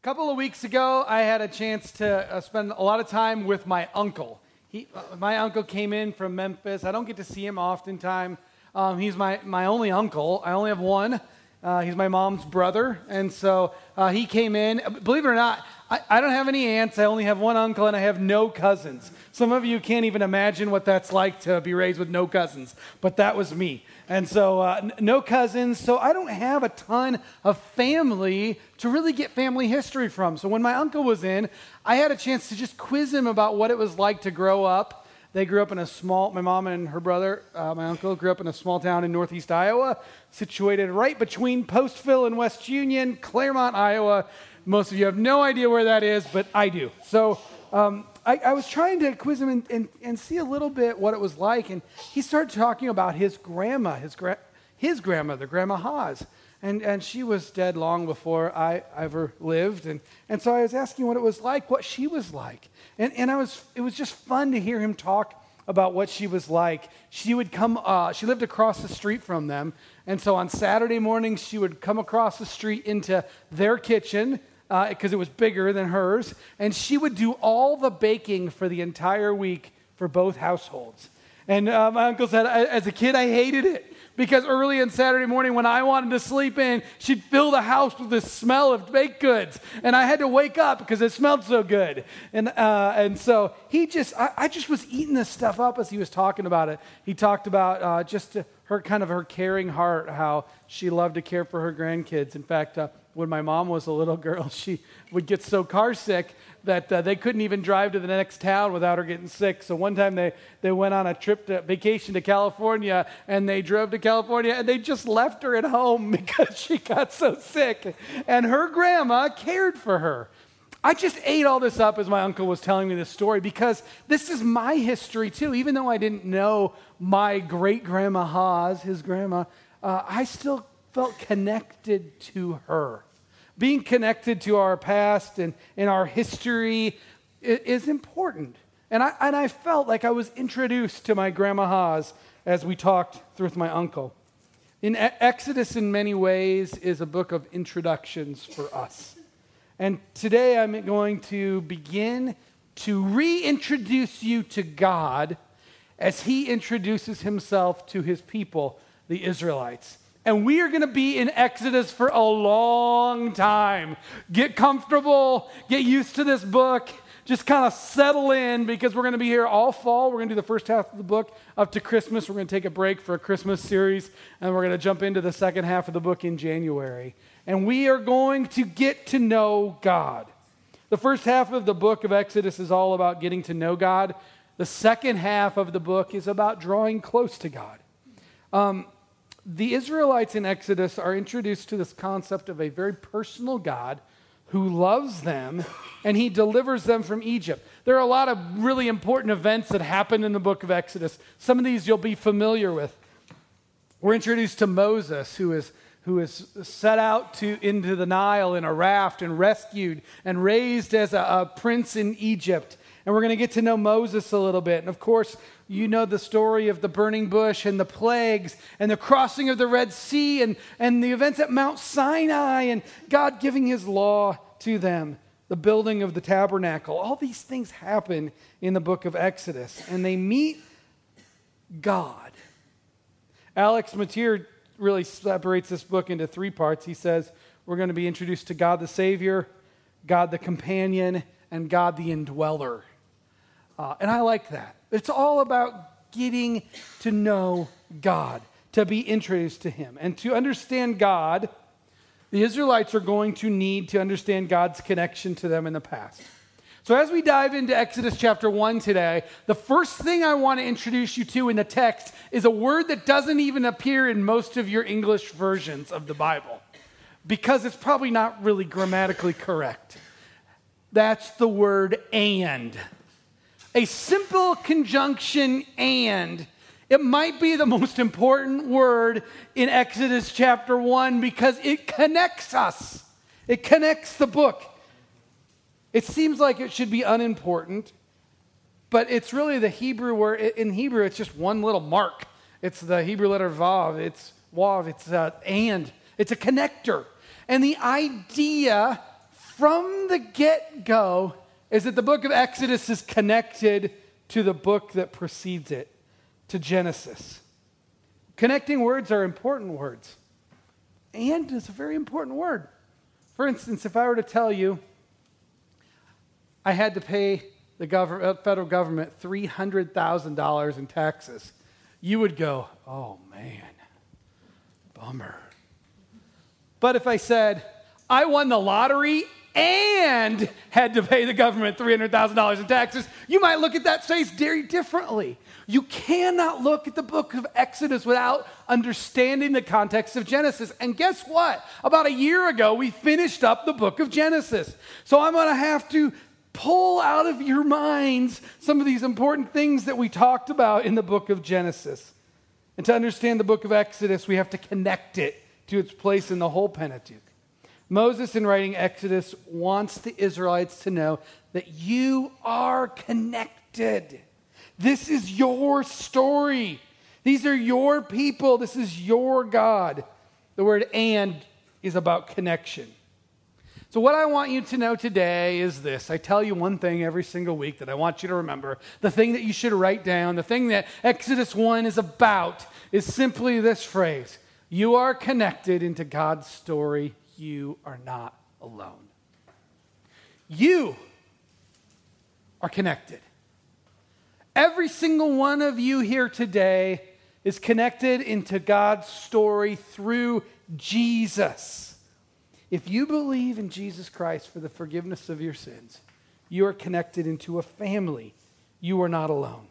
A couple of weeks ago, I had a chance to uh, spend a lot of time with my uncle. He, uh, my uncle came in from Memphis. I don't get to see him oftentimes. Um, he's my, my only uncle. I only have one. Uh, he's my mom's brother. And so uh, he came in. Believe it or not, I, I don't have any aunts. I only have one uncle and I have no cousins. Some of you can't even imagine what that's like to be raised with no cousins, but that was me. And so, uh, n- no cousins. So, I don't have a ton of family to really get family history from. So, when my uncle was in, I had a chance to just quiz him about what it was like to grow up. They grew up in a small, my mom and her brother, uh, my uncle, grew up in a small town in northeast Iowa, situated right between Postville and West Union, Clermont, Iowa. Most of you have no idea where that is, but I do. So, um, I, I, was trying to quiz him and, and, and, see a little bit what it was like. And he started talking about his grandma, his, gra- his grandmother, Grandma Haas. And, and she was dead long before I ever lived. And, and so I was asking what it was like, what she was like. And, and I was, it was just fun to hear him talk about what she was like. She would come, uh, she lived across the street from them. And so on Saturday mornings, she would come across the street into their kitchen because uh, it was bigger than hers. And she would do all the baking for the entire week for both households. And uh, my uncle said, as a kid, I hated it because early on Saturday morning when I wanted to sleep in, she'd fill the house with the smell of baked goods. And I had to wake up because it smelled so good. And, uh, and so he just, I, I, just was eating this stuff up as he was talking about it. He talked about uh, just her kind of her caring heart, how she loved to care for her grandkids. In fact, uh, when my mom was a little girl, she would get so car sick that uh, they couldn't even drive to the next town without her getting sick. So one time they, they went on a trip to vacation to California and they drove to California and they just left her at home because she got so sick. And her grandma cared for her. I just ate all this up as my uncle was telling me this story because this is my history too. Even though I didn't know my great grandma Haas, his grandma, uh, I still felt connected to her. Being connected to our past and, and our history is important. And I, and I felt like I was introduced to my grandma Haas as we talked through with my uncle. In Exodus, in many ways, is a book of introductions for us. And today I'm going to begin to reintroduce you to God as he introduces himself to his people, the Israelites. And we are going to be in Exodus for a long time. Get comfortable, get used to this book, just kind of settle in because we're going to be here all fall. We're going to do the first half of the book up to Christmas. We're going to take a break for a Christmas series, and we're going to jump into the second half of the book in January. And we are going to get to know God. The first half of the book of Exodus is all about getting to know God. The second half of the book is about drawing close to God. Um, the Israelites in Exodus are introduced to this concept of a very personal God who loves them and he delivers them from Egypt. There are a lot of really important events that happen in the book of Exodus. Some of these you'll be familiar with. We're introduced to Moses, who is, who is set out to, into the Nile in a raft and rescued and raised as a, a prince in Egypt. And we're going to get to know Moses a little bit. And of course, you know the story of the burning bush and the plagues and the crossing of the Red Sea and, and the events at Mount Sinai and God giving his law to them, the building of the tabernacle. All these things happen in the book of Exodus. And they meet God. Alec Motyer really separates this book into three parts. He says, We're going to be introduced to God the Savior, God the companion, and God the indweller. Uh, and I like that. It's all about getting to know God, to be introduced to Him. And to understand God, the Israelites are going to need to understand God's connection to them in the past. So, as we dive into Exodus chapter 1 today, the first thing I want to introduce you to in the text is a word that doesn't even appear in most of your English versions of the Bible because it's probably not really grammatically correct. That's the word and a simple conjunction and. It might be the most important word in Exodus chapter 1 because it connects us. It connects the book. It seems like it should be unimportant, but it's really the Hebrew word. In Hebrew, it's just one little mark. It's the Hebrew letter vav. It's waw. It's uh, and. It's a connector. And the idea from the get go is that the book of Exodus is connected to the book that precedes it, to Genesis. Connecting words are important words. And is a very important word. For instance, if I were to tell you I had to pay the gov- uh, federal government $300,000 in taxes, you would go, oh man, bummer. But if I said, I won the lottery and had to pay the government $300,000 in taxes, you might look at that face very differently. You cannot look at the book of Exodus without understanding the context of Genesis. And guess what? About a year ago, we finished up the book of Genesis. So I'm going to have to pull out of your minds some of these important things that we talked about in the book of Genesis. And to understand the book of Exodus, we have to connect it to its place in the whole Pentateuch. Moses, in writing Exodus, wants the Israelites to know that you are connected. This is your story. These are your people. This is your God. The word and is about connection. So, what I want you to know today is this. I tell you one thing every single week that I want you to remember. The thing that you should write down, the thing that Exodus 1 is about, is simply this phrase You are connected into God's story you are not alone. You are connected. Every single one of you here today is connected into God's story through Jesus. If you believe in Jesus Christ for the forgiveness of your sins, you are connected into a family. You are not alone.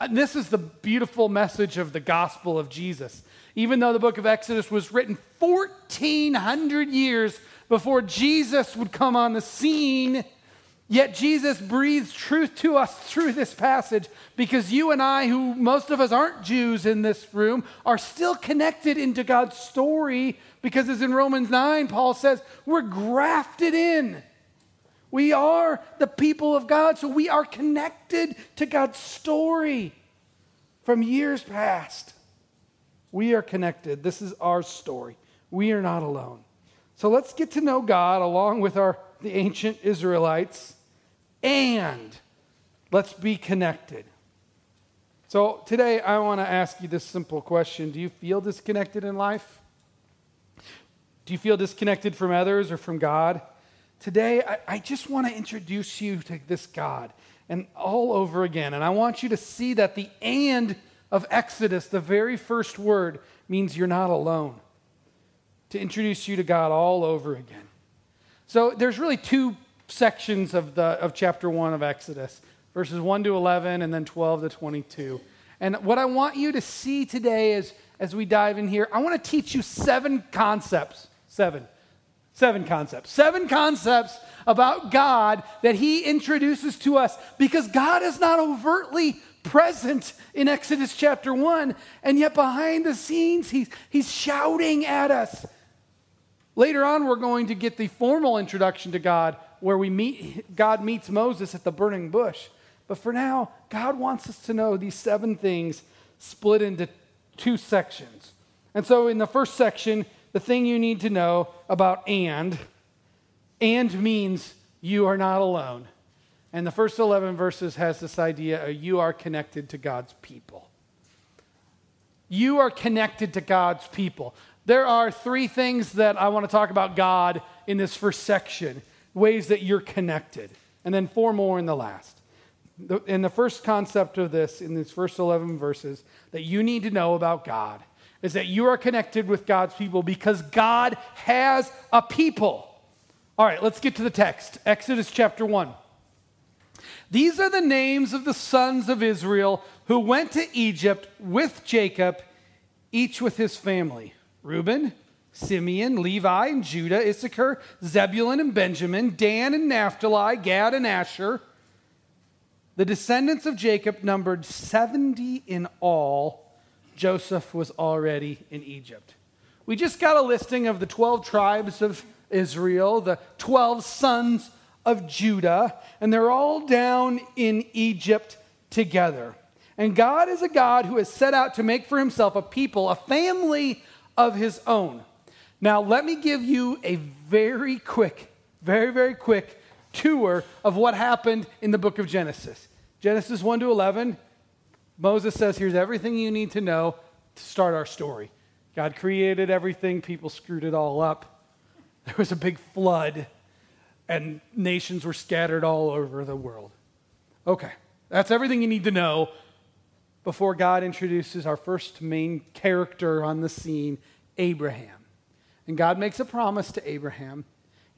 And this is the beautiful message of the gospel of Jesus. Even though the book of Exodus was written 1,400 years before Jesus would come on the scene, yet Jesus breathes truth to us through this passage because you and I, who most of us aren't Jews in this room, are still connected into God's story because, as in Romans 9, Paul says, we're grafted in. We are the people of God, so we are connected to God's story from years past. We are connected. This is our story. We are not alone. So let's get to know God along with our the ancient Israelites and let's be connected. So today I want to ask you this simple question. Do you feel disconnected in life? Do you feel disconnected from others or from God? Today I, I just want to introduce you to this God and all over again. And I want you to see that the and of Exodus, the very first word, means you're not alone. To introduce you to God all over again. So there's really two sections of, the, of chapter 1 of Exodus verses 1 to 11 and then 12 to 22. And what I want you to see today is, as we dive in here, I want to teach you seven concepts. Seven. Seven concepts. Seven concepts about God that He introduces to us because God is not overtly present in Exodus chapter 1, and yet behind the scenes, he's, he's shouting at us. Later on, we're going to get the formal introduction to God where we meet, God meets Moses at the burning bush. But for now, God wants us to know these seven things split into two sections. And so, in the first section, the thing you need to know about and, and means you are not alone. And the first 11 verses has this idea you are connected to God's people. You are connected to God's people. There are three things that I want to talk about God in this first section, ways that you're connected, and then four more in the last. And the first concept of this in these first 11 verses that you need to know about God is that you are connected with God's people because God has a people. All right, let's get to the text. Exodus chapter 1. These are the names of the sons of Israel who went to Egypt with Jacob, each with his family Reuben, Simeon, Levi, and Judah, Issachar, Zebulun, and Benjamin, Dan and Naphtali, Gad and Asher. The descendants of Jacob numbered 70 in all. Joseph was already in Egypt. We just got a listing of the 12 tribes of Israel, the 12 sons of Judah, and they're all down in Egypt together. And God is a God who has set out to make for himself a people, a family of his own. Now, let me give you a very quick very, very quick tour of what happened in the book of Genesis. Genesis 1 to 11, Moses says, Here's everything you need to know to start our story. God created everything, people screwed it all up. There was a big flood, and nations were scattered all over the world. Okay, that's everything you need to know before God introduces our first main character on the scene, Abraham. And God makes a promise to Abraham.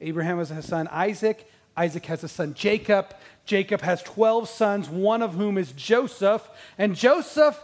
Abraham has a son, Isaac. Isaac has a son, Jacob. Jacob has 12 sons, one of whom is Joseph. And Joseph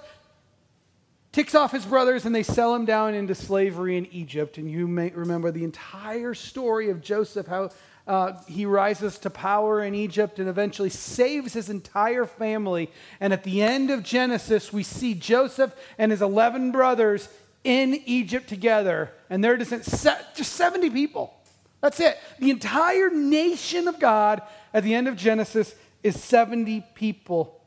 ticks off his brothers and they sell him down into slavery in Egypt. And you may remember the entire story of Joseph, how uh, he rises to power in Egypt and eventually saves his entire family. And at the end of Genesis, we see Joseph and his 11 brothers in Egypt together. And they're just 70 people. That's it. The entire nation of God at the end of Genesis is 70 people.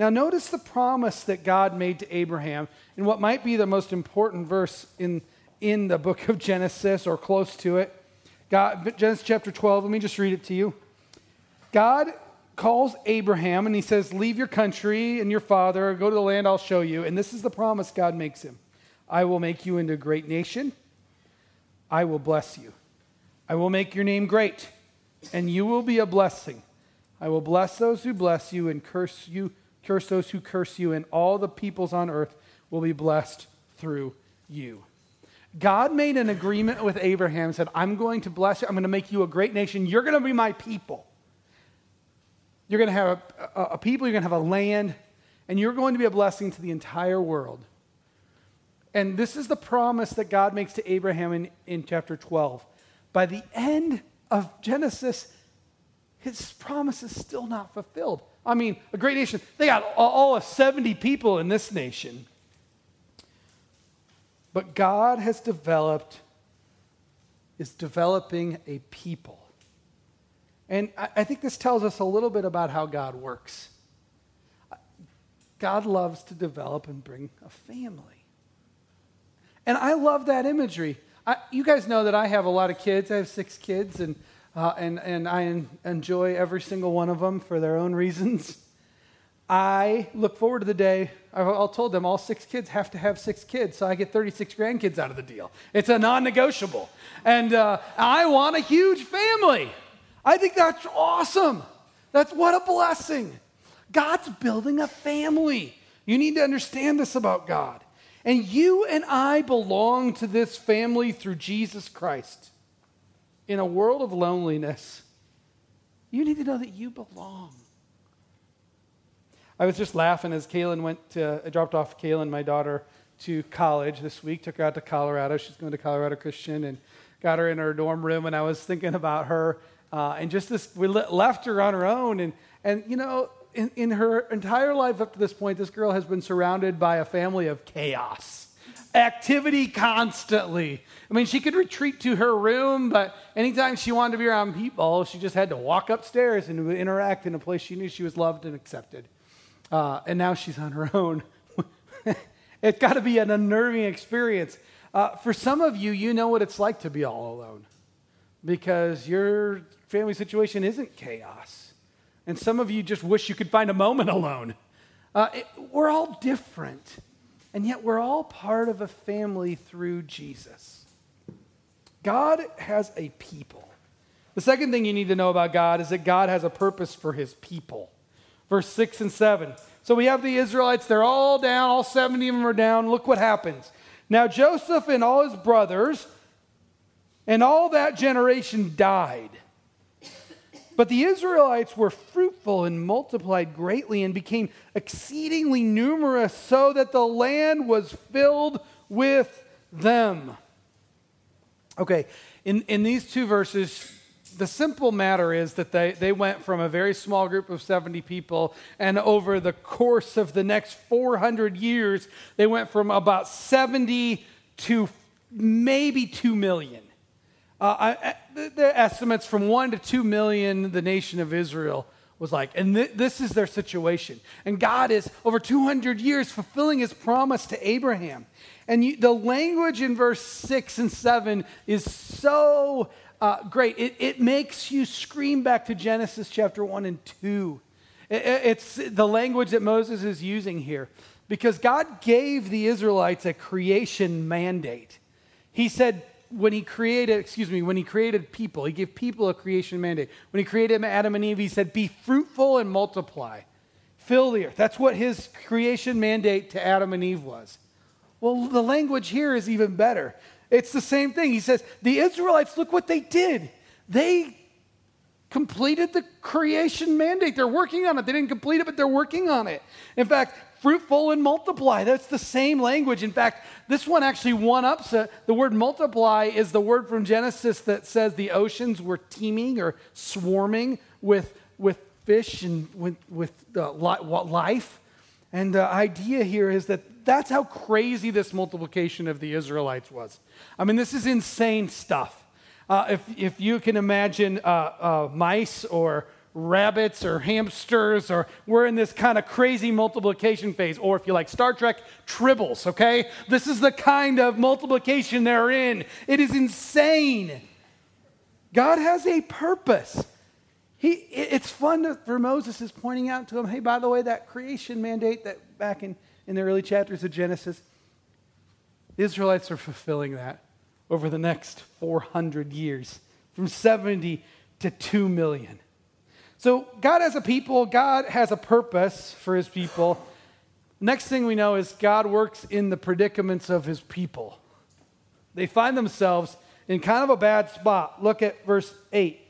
Now, notice the promise that God made to Abraham in what might be the most important verse in, in the book of Genesis or close to it. God, Genesis chapter 12, let me just read it to you. God calls Abraham and he says, Leave your country and your father, go to the land I'll show you. And this is the promise God makes him I will make you into a great nation. I will bless you. I will make your name great, and you will be a blessing. I will bless those who bless you and curse you, curse those who curse you, and all the peoples on earth will be blessed through you. God made an agreement with Abraham, said, I'm going to bless you, I'm going to make you a great nation, you're going to be my people. You're going to have a, a, a people, you're going to have a land, and you're going to be a blessing to the entire world. And this is the promise that God makes to Abraham in, in chapter 12. By the end of Genesis, his promise is still not fulfilled. I mean, a great nation, they got all of 70 people in this nation. But God has developed, is developing a people. And I, I think this tells us a little bit about how God works. God loves to develop and bring a family. And I love that imagery. I, you guys know that I have a lot of kids. I have six kids, and, uh, and, and I en- enjoy every single one of them for their own reasons. I look forward to the day, I've all told them all six kids have to have six kids, so I get 36 grandkids out of the deal. It's a non negotiable. And uh, I want a huge family. I think that's awesome. That's what a blessing. God's building a family. You need to understand this about God. And you and I belong to this family through Jesus Christ. In a world of loneliness, you need to know that you belong. I was just laughing as Kaylin went to, I dropped off Kaylin, my daughter, to college this week, took her out to Colorado. She's going to Colorado Christian and got her in her dorm room. And I was thinking about her uh, and just this, we left her on her own. And, and you know, in, in her entire life up to this point, this girl has been surrounded by a family of chaos, activity constantly. I mean, she could retreat to her room, but anytime she wanted to be around people, she just had to walk upstairs and interact in a place she knew she was loved and accepted. Uh, and now she's on her own. it's got to be an unnerving experience. Uh, for some of you, you know what it's like to be all alone because your family situation isn't chaos. And some of you just wish you could find a moment alone. Uh, it, we're all different, and yet we're all part of a family through Jesus. God has a people. The second thing you need to know about God is that God has a purpose for his people. Verse 6 and 7. So we have the Israelites, they're all down, all 70 of them are down. Look what happens. Now Joseph and all his brothers and all that generation died. But the Israelites were fruitful and multiplied greatly and became exceedingly numerous, so that the land was filled with them. Okay, in, in these two verses, the simple matter is that they, they went from a very small group of 70 people, and over the course of the next 400 years, they went from about 70 to maybe 2 million. Uh, I, the, estimates from one to two million, the nation of Israel was like, and th- this is their situation. And God is over 200 years fulfilling his promise to Abraham. And you, the language in verse 6 and 7 is so uh, great. It, it makes you scream back to Genesis chapter 1 and 2. It, it's the language that Moses is using here because God gave the Israelites a creation mandate. He said, when he created, excuse me, when he created people, he gave people a creation mandate. When he created Adam and Eve, he said, Be fruitful and multiply. Fill the earth. That's what his creation mandate to Adam and Eve was. Well, the language here is even better. It's the same thing. He says, The Israelites, look what they did. They completed the creation mandate. They're working on it. They didn't complete it, but they're working on it. In fact, fruitful and multiply. That's the same language. In fact, this one actually one ups it. The word multiply is the word from Genesis that says the oceans were teeming or swarming with, with fish and with, with uh, life. And the idea here is that that's how crazy this multiplication of the Israelites was. I mean, this is insane stuff. Uh, if, if you can imagine uh, uh, mice or rabbits or hamsters, or we're in this kind of crazy multiplication phase, or if you like Star Trek, tribbles, okay? This is the kind of multiplication they're in. It is insane. God has a purpose. He, it's fun to, for Moses is pointing out to him, hey, by the way, that creation mandate that back in, in the early chapters of Genesis, the Israelites are fulfilling that over the next 400 years, from 70 to 2 million. So, God has a people, God has a purpose for his people. Next thing we know is God works in the predicaments of his people. They find themselves in kind of a bad spot. Look at verse 8.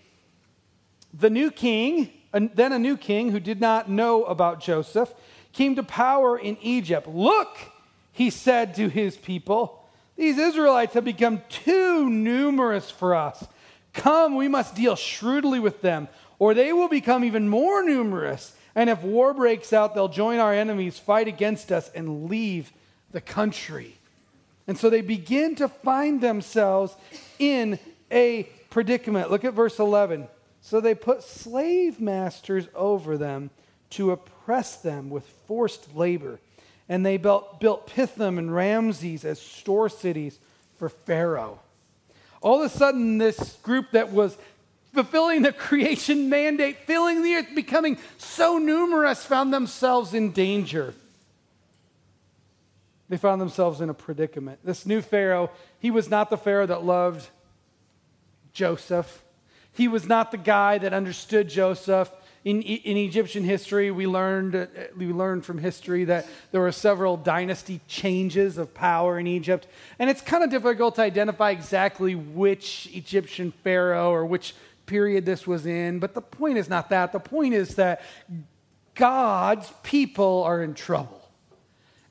The new king, then a new king who did not know about Joseph, came to power in Egypt. Look, he said to his people, these Israelites have become too numerous for us. Come, we must deal shrewdly with them or they will become even more numerous. And if war breaks out, they'll join our enemies, fight against us, and leave the country. And so they begin to find themselves in a predicament. Look at verse 11. So they put slave masters over them to oppress them with forced labor. And they built, built Pithom and Ramses as store cities for Pharaoh. All of a sudden, this group that was fulfilling the creation mandate, filling the earth, becoming so numerous, found themselves in danger. They found themselves in a predicament. This new Pharaoh, he was not the Pharaoh that loved Joseph. He was not the guy that understood Joseph. In, in Egyptian history, we learned, uh, we learned from history that there were several dynasty changes of power in Egypt. And it's kind of difficult to identify exactly which Egyptian pharaoh or which period this was in, but the point is not that. The point is that God's people are in trouble.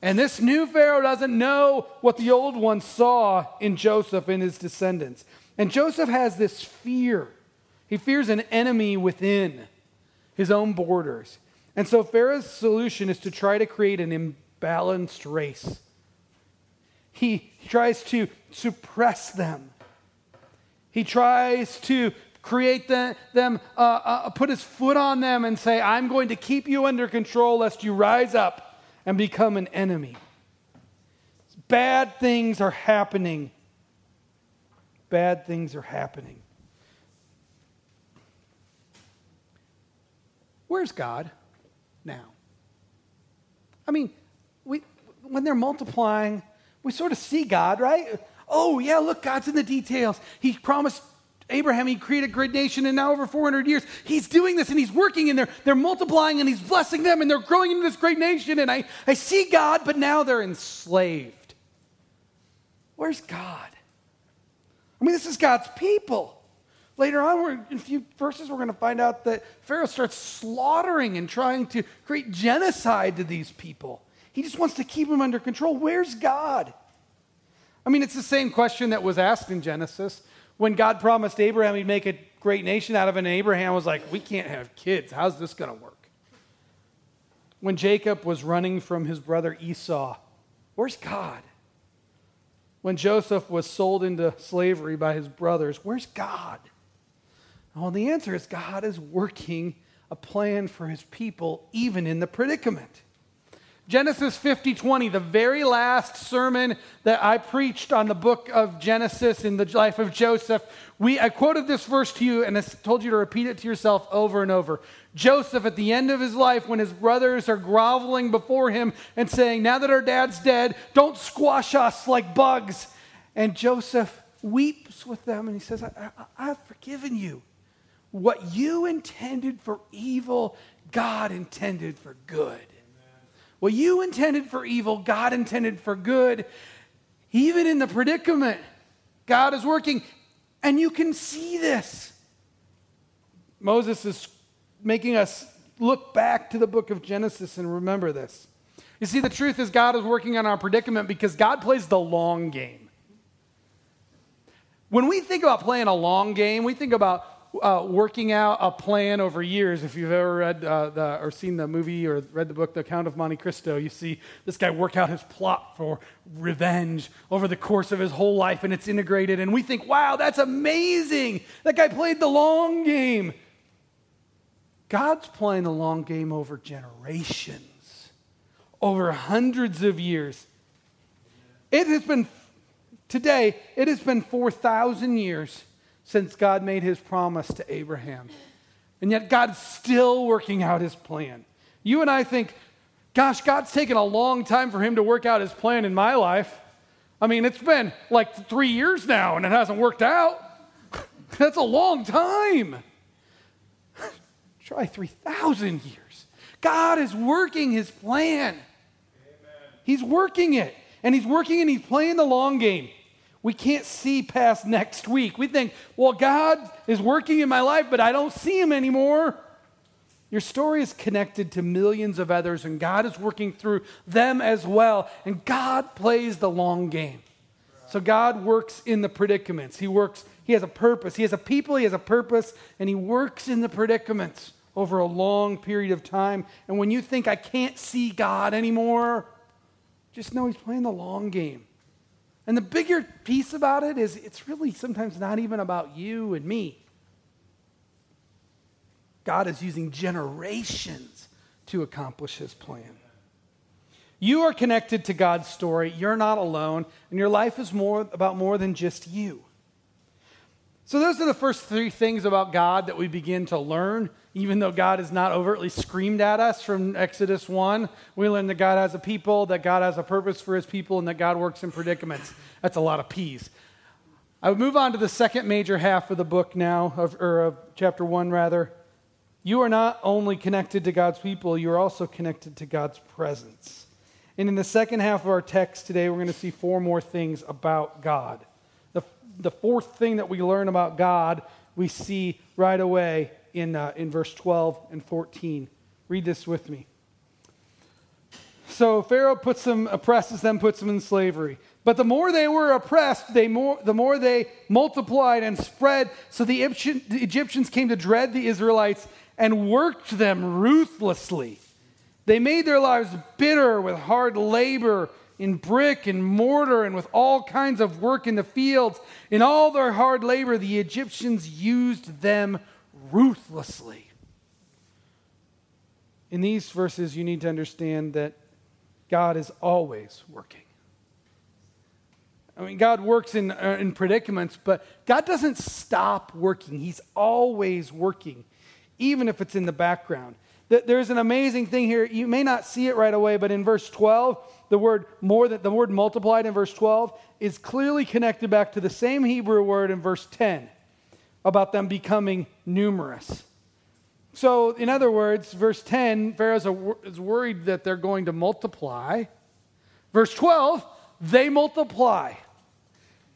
And this new Pharaoh doesn't know what the old one saw in Joseph and his descendants. And Joseph has this fear. He fears an enemy within his own borders. And so Pharaoh's solution is to try to create an imbalanced race. He tries to suppress them. He tries to create the, them, uh, uh, put his foot on them and say, I'm going to keep you under control lest you rise up and become an enemy. Bad things are happening. Bad things are happening. Where's God now? I mean, we, when they're multiplying, we sort of see God, right? Oh, yeah, look, God's in the details. He promised Abraham, he created a great nation, and now over 400 years, he's doing this and he's working and they're, they're multiplying and he's blessing them and they're growing into this great nation. And I, I see God, but now they're enslaved. Where's God? I mean, this is God's people. Later on, in a few verses, we're going to find out that Pharaoh starts slaughtering and trying to create genocide to these people. He just wants to keep them under control. Where's God? I mean, it's the same question that was asked in Genesis when God promised Abraham he'd make a great nation out of and Abraham was like, We can't have kids. How's this going to work? When Jacob was running from his brother Esau, where's God? When Joseph was sold into slavery by his brothers, where's God? Well, the answer is God is working a plan for his people even in the predicament. Genesis 50 20, the very last sermon that I preached on the book of Genesis in the life of Joseph, we, I quoted this verse to you and I told you to repeat it to yourself over and over. Joseph, at the end of his life, when his brothers are groveling before him and saying, Now that our dad's dead, don't squash us like bugs. And Joseph weeps with them and he says, I, I, I've forgiven you. What you intended for evil, God intended for good. What you intended for evil, God intended for good. Even in the predicament, God is working. And you can see this. Moses is making us look back to the book of Genesis and remember this. You see, the truth is, God is working on our predicament because God plays the long game. When we think about playing a long game, we think about uh, working out a plan over years. If you've ever read uh, the, or seen the movie or read the book, The Count of Monte Cristo, you see this guy work out his plot for revenge over the course of his whole life, and it's integrated. And we think, wow, that's amazing. That guy played the long game. God's playing the long game over generations, over hundreds of years. It has been, today, it has been 4,000 years since God made his promise to Abraham. And yet God's still working out his plan. You and I think, gosh, God's taken a long time for him to work out his plan in my life. I mean, it's been like three years now and it hasn't worked out. That's a long time. Try 3,000 years. God is working his plan. Amen. He's working it. And he's working and he's playing the long game we can't see past next week. We think, well, God is working in my life, but I don't see him anymore. Your story is connected to millions of others, and God is working through them as well. And God plays the long game. So God works in the predicaments. He works, He has a purpose. He has a people, He has a purpose, and He works in the predicaments over a long period of time. And when you think, I can't see God anymore, just know He's playing the long game. And the bigger piece about it is it's really sometimes not even about you and me. God is using generations to accomplish his plan. You are connected to God's story. You're not alone, and your life is more about more than just you. So, those are the first three things about God that we begin to learn. Even though God is not overtly screamed at us from Exodus 1, we learn that God has a people, that God has a purpose for his people, and that God works in predicaments. That's a lot of P's. I would move on to the second major half of the book now, of, or of chapter 1, rather. You are not only connected to God's people, you are also connected to God's presence. And in the second half of our text today, we're going to see four more things about God the fourth thing that we learn about God, we see right away in, uh, in verse 12 and 14. Read this with me. So Pharaoh puts them, oppresses them, puts them in slavery. But the more they were oppressed, they more, the more they multiplied and spread. So the, Egyptian, the Egyptians came to dread the Israelites and worked them ruthlessly. They made their lives bitter with hard labor in brick and mortar and with all kinds of work in the fields. In all their hard labor, the Egyptians used them ruthlessly. In these verses, you need to understand that God is always working. I mean, God works in, uh, in predicaments, but God doesn't stop working. He's always working, even if it's in the background. There's an amazing thing here. You may not see it right away, but in verse 12, the word more that the word multiplied in verse 12 is clearly connected back to the same Hebrew word in verse 10 about them becoming numerous. So, in other words, verse 10, Pharaoh is worried that they're going to multiply. Verse 12, they multiply.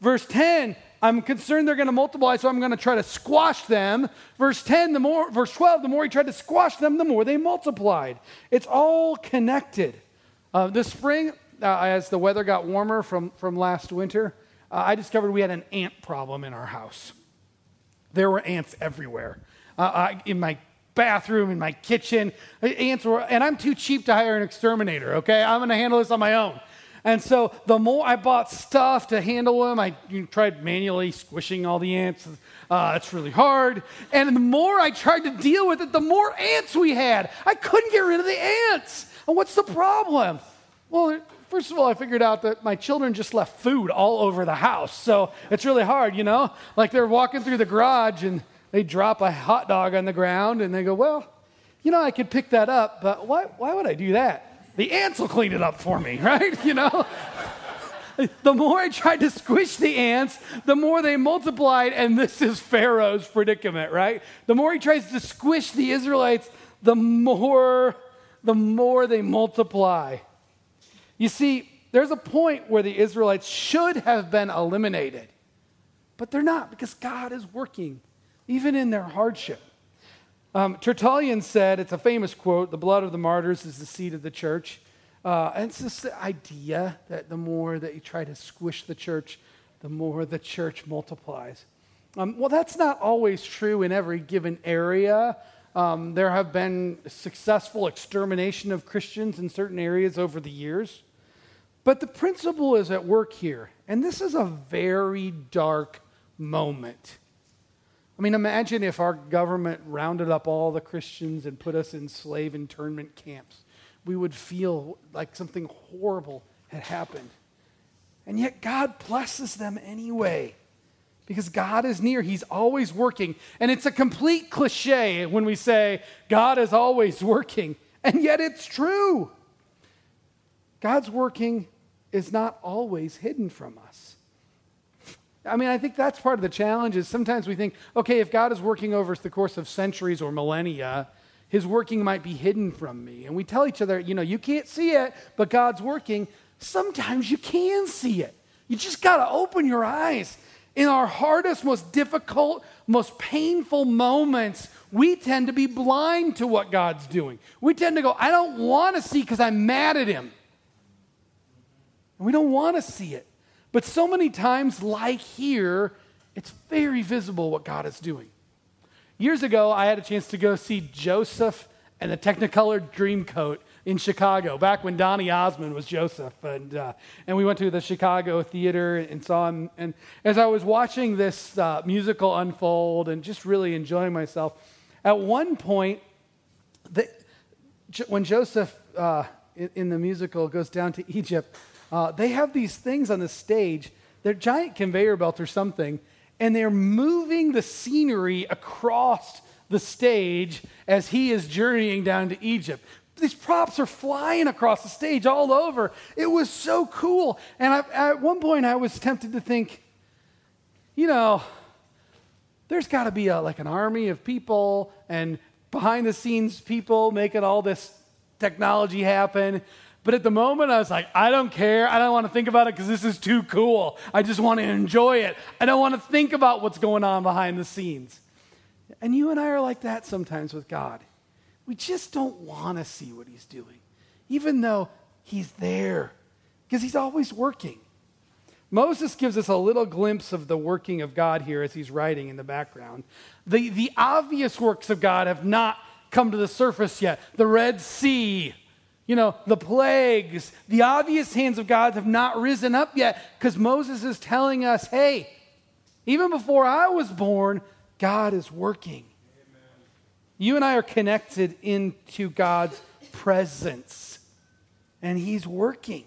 Verse 10, I'm concerned they're going to multiply, so I'm going to try to squash them. Verse 10, the more, verse 12, the more he tried to squash them, the more they multiplied. It's all connected. Uh, this spring, uh, as the weather got warmer from, from last winter, uh, I discovered we had an ant problem in our house. There were ants everywhere. Uh, I, in my bathroom, in my kitchen, ants were, and I'm too cheap to hire an exterminator, okay? I'm going to handle this on my own. And so the more I bought stuff to handle them, I tried manually squishing all the ants. Uh, it's really hard. And the more I tried to deal with it, the more ants we had. I couldn't get rid of the ants. And what's the problem? Well, first of all, I figured out that my children just left food all over the house. So it's really hard, you know? Like they're walking through the garage and they drop a hot dog on the ground and they go, Well, you know, I could pick that up, but why, why would I do that? The ants will clean it up for me, right? You know? the more I tried to squish the ants, the more they multiplied, and this is Pharaoh's predicament, right? The more he tries to squish the Israelites, the more the more they multiply. You see, there's a point where the Israelites should have been eliminated, but they're not because God is working, even in their hardship. Um, Tertullian said, it's a famous quote, the blood of the martyrs is the seed of the church. Uh, and it's this idea that the more that you try to squish the church, the more the church multiplies. Um, well, that's not always true in every given area. Um, there have been successful extermination of Christians in certain areas over the years. But the principle is at work here. And this is a very dark moment. I mean, imagine if our government rounded up all the Christians and put us in slave internment camps. We would feel like something horrible had happened. And yet, God blesses them anyway because God is near. He's always working. And it's a complete cliche when we say God is always working. And yet, it's true. God's working is not always hidden from us. I mean, I think that's part of the challenge is sometimes we think, okay, if God is working over the course of centuries or millennia, his working might be hidden from me. And we tell each other, you know, you can't see it, but God's working. Sometimes you can see it. You just got to open your eyes. In our hardest, most difficult, most painful moments, we tend to be blind to what God's doing. We tend to go, I don't want to see because I'm mad at him. And we don't want to see it. But so many times, like here, it's very visible what God is doing. Years ago, I had a chance to go see Joseph and the Technicolor Dreamcoat in Chicago, back when Donny Osmond was Joseph. And, uh, and we went to the Chicago theater and saw him. And as I was watching this uh, musical unfold and just really enjoying myself, at one point, the, when Joseph uh, in, in the musical goes down to Egypt, uh, they have these things on the stage. They're giant conveyor belts or something, and they're moving the scenery across the stage as he is journeying down to Egypt. These props are flying across the stage all over. It was so cool. And I, at one point, I was tempted to think, you know, there's got to be a, like an army of people and behind the scenes people making all this technology happen. But at the moment, I was like, I don't care. I don't want to think about it because this is too cool. I just want to enjoy it. I don't want to think about what's going on behind the scenes. And you and I are like that sometimes with God. We just don't want to see what He's doing, even though He's there, because He's always working. Moses gives us a little glimpse of the working of God here as he's writing in the background. The, the obvious works of God have not come to the surface yet. The Red Sea, you know, the plagues, the obvious hands of God have not risen up yet because Moses is telling us, hey, even before I was born, God is working. Amen. You and I are connected into God's presence, and He's working.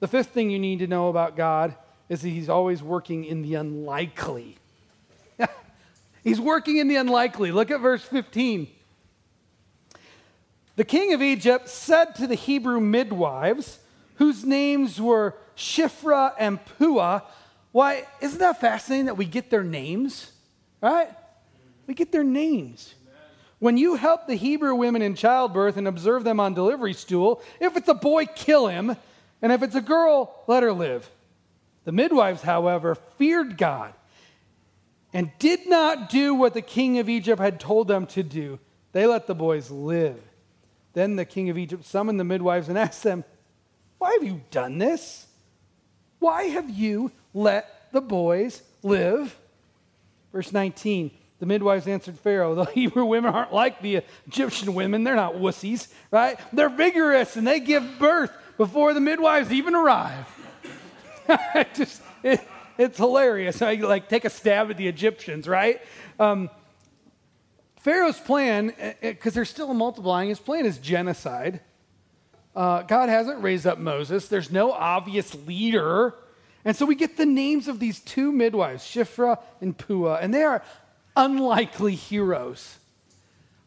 The fifth thing you need to know about God is that He's always working in the unlikely. he's working in the unlikely. Look at verse 15. The king of Egypt said to the Hebrew midwives, whose names were Shiphrah and Puah, Why, isn't that fascinating that we get their names? Right? We get their names. When you help the Hebrew women in childbirth and observe them on delivery stool, if it's a boy, kill him, and if it's a girl, let her live. The midwives, however, feared God and did not do what the king of Egypt had told them to do. They let the boys live. Then the king of Egypt summoned the midwives and asked them, Why have you done this? Why have you let the boys live? Verse 19 The midwives answered Pharaoh, The Hebrew women aren't like the Egyptian women. They're not wussies, right? They're vigorous and they give birth before the midwives even arrive. Just, it, it's hilarious. I like take a stab at the Egyptians, right? Um, Pharaoh's plan, because eh, eh, they're still multiplying, his plan is genocide. Uh, God hasn't raised up Moses. There's no obvious leader. And so we get the names of these two midwives, Shiphrah and Puah, and they are unlikely heroes.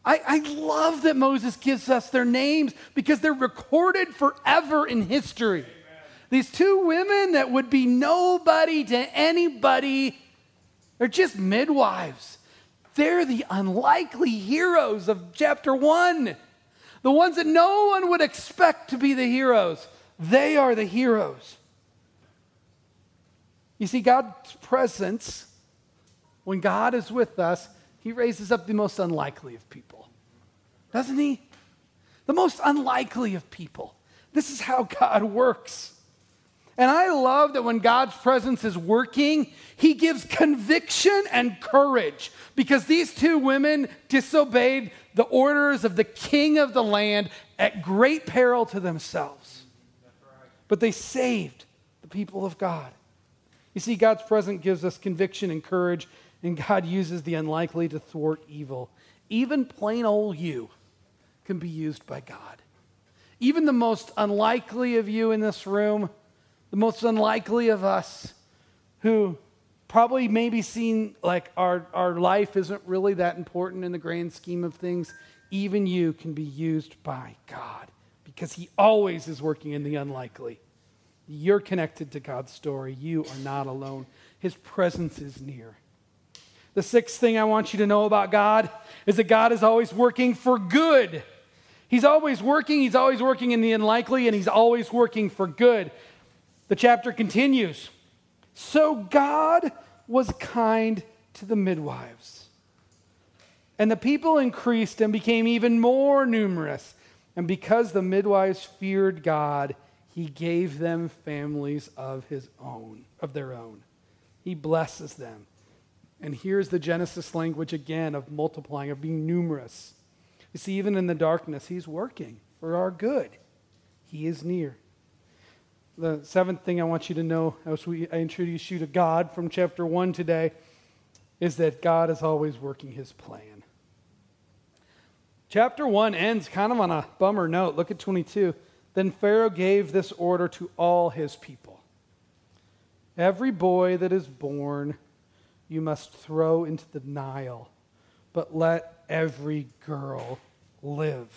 I, I, love that Moses gives us their names because they're recorded forever in history. These two women that would be nobody to anybody, they're just midwives. They're the unlikely heroes of chapter one. The ones that no one would expect to be the heroes. They are the heroes. You see, God's presence, when God is with us, He raises up the most unlikely of people. Doesn't He? The most unlikely of people. This is how God works. And I love that when God's presence is working, He gives conviction and courage because these two women disobeyed the orders of the king of the land at great peril to themselves. But they saved the people of God. You see, God's presence gives us conviction and courage, and God uses the unlikely to thwart evil. Even plain old you can be used by God. Even the most unlikely of you in this room the most unlikely of us who probably maybe seen like our, our life isn't really that important in the grand scheme of things, even you can be used by God because He always is working in the unlikely. You're connected to God's story. You are not alone. His presence is near. The sixth thing I want you to know about God is that God is always working for good. He's always working, He's always working in the unlikely, and He's always working for good. The chapter continues. So God was kind to the midwives. And the people increased and became even more numerous. And because the midwives feared God, he gave them families of his own, of their own. He blesses them. And here's the Genesis language again of multiplying, of being numerous. You see, even in the darkness, he's working for our good. He is near. The seventh thing I want you to know as we, I introduce you to God from chapter 1 today is that God is always working his plan. Chapter 1 ends kind of on a bummer note. Look at 22. Then Pharaoh gave this order to all his people Every boy that is born you must throw into the Nile, but let every girl live.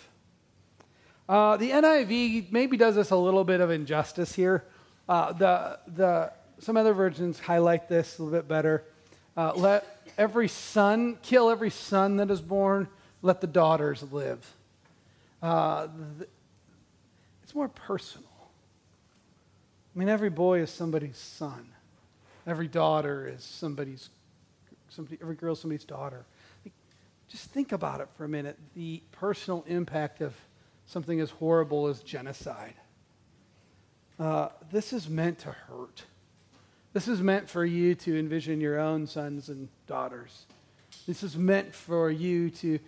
Uh, the NIV maybe does us a little bit of injustice here. Uh, the, the, some other versions highlight this a little bit better. Uh, let every son, kill every son that is born, let the daughters live. Uh, it's more personal. I mean, every boy is somebody's son. Every daughter is somebody's, somebody, every girl is somebody's daughter. Just think about it for a minute the personal impact of something as horrible as genocide. Uh, this is meant to hurt. This is meant for you to envision your own sons and daughters. This is meant for you to,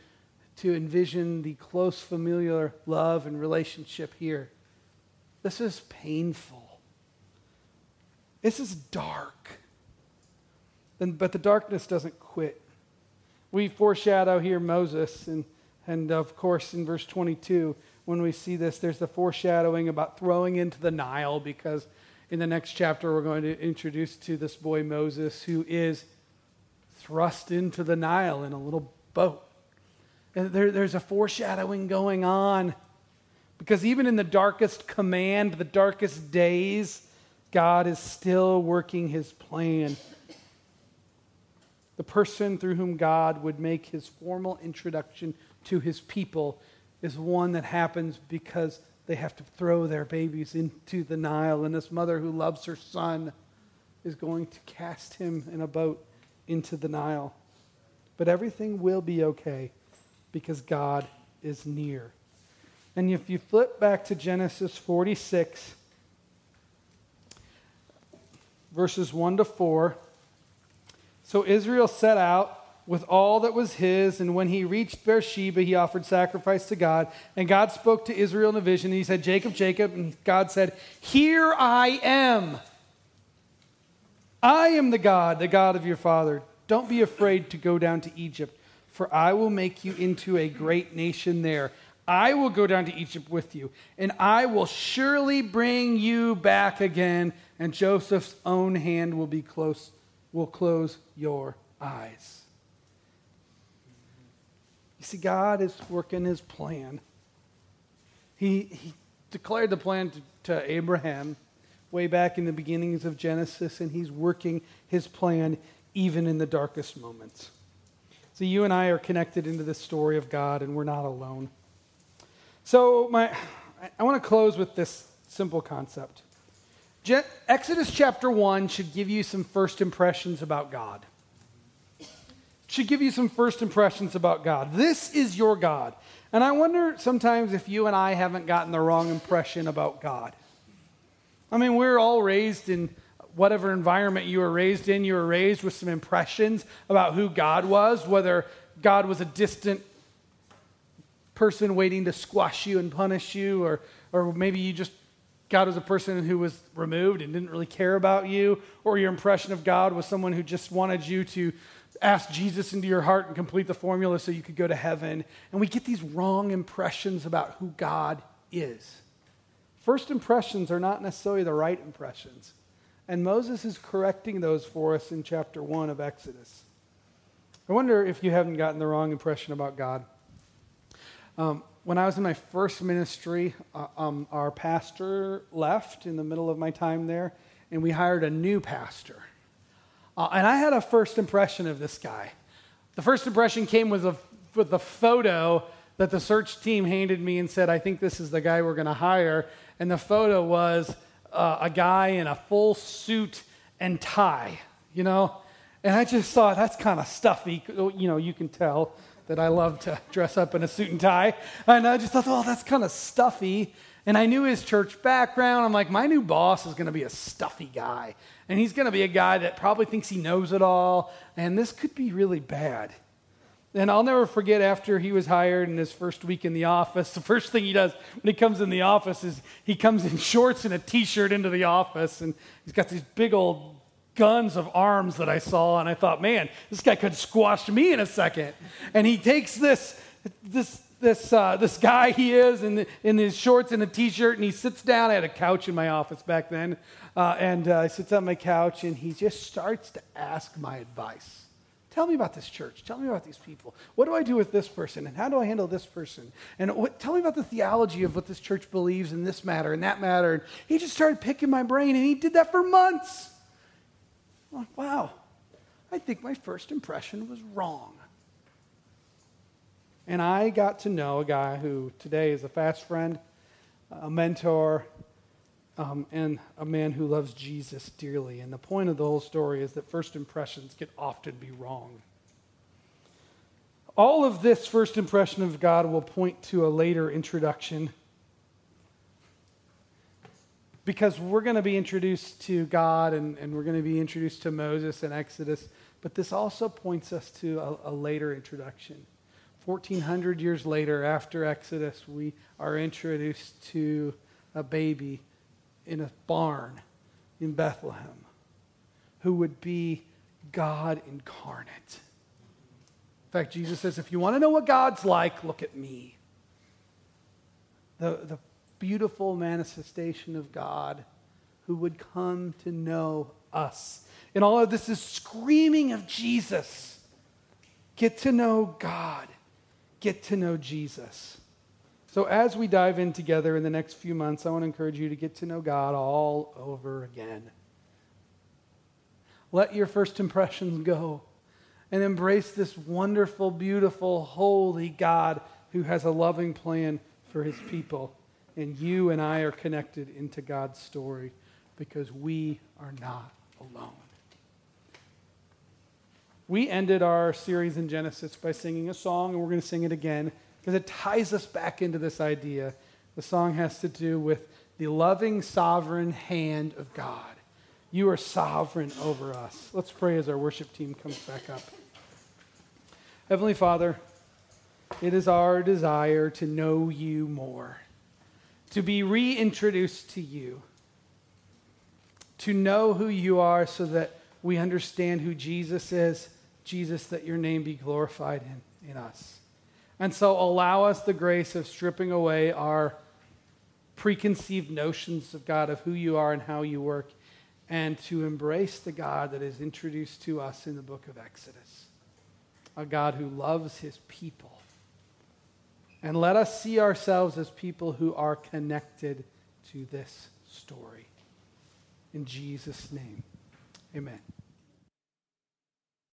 to envision the close familiar love and relationship here. This is painful. This is dark. And, but the darkness doesn't quit. We foreshadow here Moses, and, and of course, in verse 22, when we see this, there's the foreshadowing about throwing into the Nile because in the next chapter we're going to introduce to this boy Moses who is thrust into the Nile in a little boat. And there, there's a foreshadowing going on because even in the darkest command, the darkest days, God is still working his plan. The person through whom God would make his formal introduction to his people is one that happens because they have to throw their babies into the Nile, and this mother who loves her son is going to cast him in a boat into the Nile. But everything will be okay because God is near. And if you flip back to Genesis 46, verses 1 to 4, so Israel set out with all that was his. And when he reached Beersheba, he offered sacrifice to God. And God spoke to Israel in a vision. And he said, Jacob, Jacob. And God said, Here I am. I am the God, the God of your father. Don't be afraid to go down to Egypt, for I will make you into a great nation there. I will go down to Egypt with you, and I will surely bring you back again, and Joseph's own hand will be close, will close your eyes. See, God is working his plan. He, he declared the plan to, to Abraham way back in the beginnings of Genesis, and he's working his plan even in the darkest moments. So you and I are connected into this story of God, and we're not alone. So, my, I want to close with this simple concept. Je- Exodus chapter 1 should give you some first impressions about God. Should give you some first impressions about God. This is your God. And I wonder sometimes if you and I haven't gotten the wrong impression about God. I mean, we're all raised in whatever environment you were raised in, you were raised with some impressions about who God was, whether God was a distant person waiting to squash you and punish you, or, or maybe you just, God was a person who was removed and didn't really care about you, or your impression of God was someone who just wanted you to ask Jesus into your heart and complete the formula so you could go to heaven. And we get these wrong impressions about who God is. First impressions are not necessarily the right impressions. And Moses is correcting those for us in chapter 1 of Exodus. I wonder if you haven't gotten the wrong impression about God. Um, when I was in my first ministry, uh, um, our pastor left in the middle of my time there, and we hired a new pastor. Uh, and I had a first impression of this guy. The first impression came with a, with photo that the search team handed me and said, I think this is the guy we're going to hire. And the photo was uh, a guy in a full suit and tie, you know? And I just thought, that's kind of stuffy. You know, you can tell that I love to dress up in a suit and tie. And I just thought, oh, that's kind of stuffy. And I knew his church background. I'm like, my new boss is going to be a stuffy guy. And he's going to be a guy that probably thinks he knows it all. And this could be really bad. And I'll never forget after he was hired in his first week in the office, the first thing he does when he comes in the office is he comes in shorts and a t shirt into the office. And he's got these big old guns of arms that I saw, and I thought, man, this guy could squash me in a second. And he takes this, this, this, uh, this guy he is in, the, in his shorts and a t-shirt, and he sits down. I had a couch in my office back then, uh, and uh, he sits on my couch, and he just starts to ask my advice. Tell me about this church. Tell me about these people. What do I do with this person? And how do I handle this person? And what, tell me about the theology of what this church believes in this matter and that matter. And he just started picking my brain, and he did that for months. I'm like, wow, I think my first impression was wrong. And I got to know a guy who today is a fast friend, a mentor, um, and a man who loves Jesus dearly. And the point of the whole story is that first impressions can often be wrong. All of this first impression of God will point to a later introduction because we're going to be introduced to God and, and we're going to be introduced to Moses and Exodus, but this also points us to a, a later introduction. 1400 years later, after Exodus, we are introduced to a baby in a barn in Bethlehem who would be God incarnate. In fact, Jesus says, if you want to know what God's like, look at me. The, the beautiful manifestation of God who would come to know us. And all of this is screaming of Jesus. Get to know God, get to know Jesus. So, as we dive in together in the next few months, I want to encourage you to get to know God all over again. Let your first impressions go and embrace this wonderful, beautiful, holy God who has a loving plan for his people. And you and I are connected into God's story because we are not alone. We ended our series in Genesis by singing a song, and we're going to sing it again because it ties us back into this idea. The song has to do with the loving, sovereign hand of God. You are sovereign over us. Let's pray as our worship team comes back up. Heavenly Father, it is our desire to know you more to be reintroduced to you, to know who you are so that we understand who Jesus is. Jesus, that your name be glorified in, in us. And so allow us the grace of stripping away our preconceived notions of God, of who you are and how you work, and to embrace the God that is introduced to us in the book of Exodus a God who loves his people. And let us see ourselves as people who are connected to this story. In Jesus' name, amen.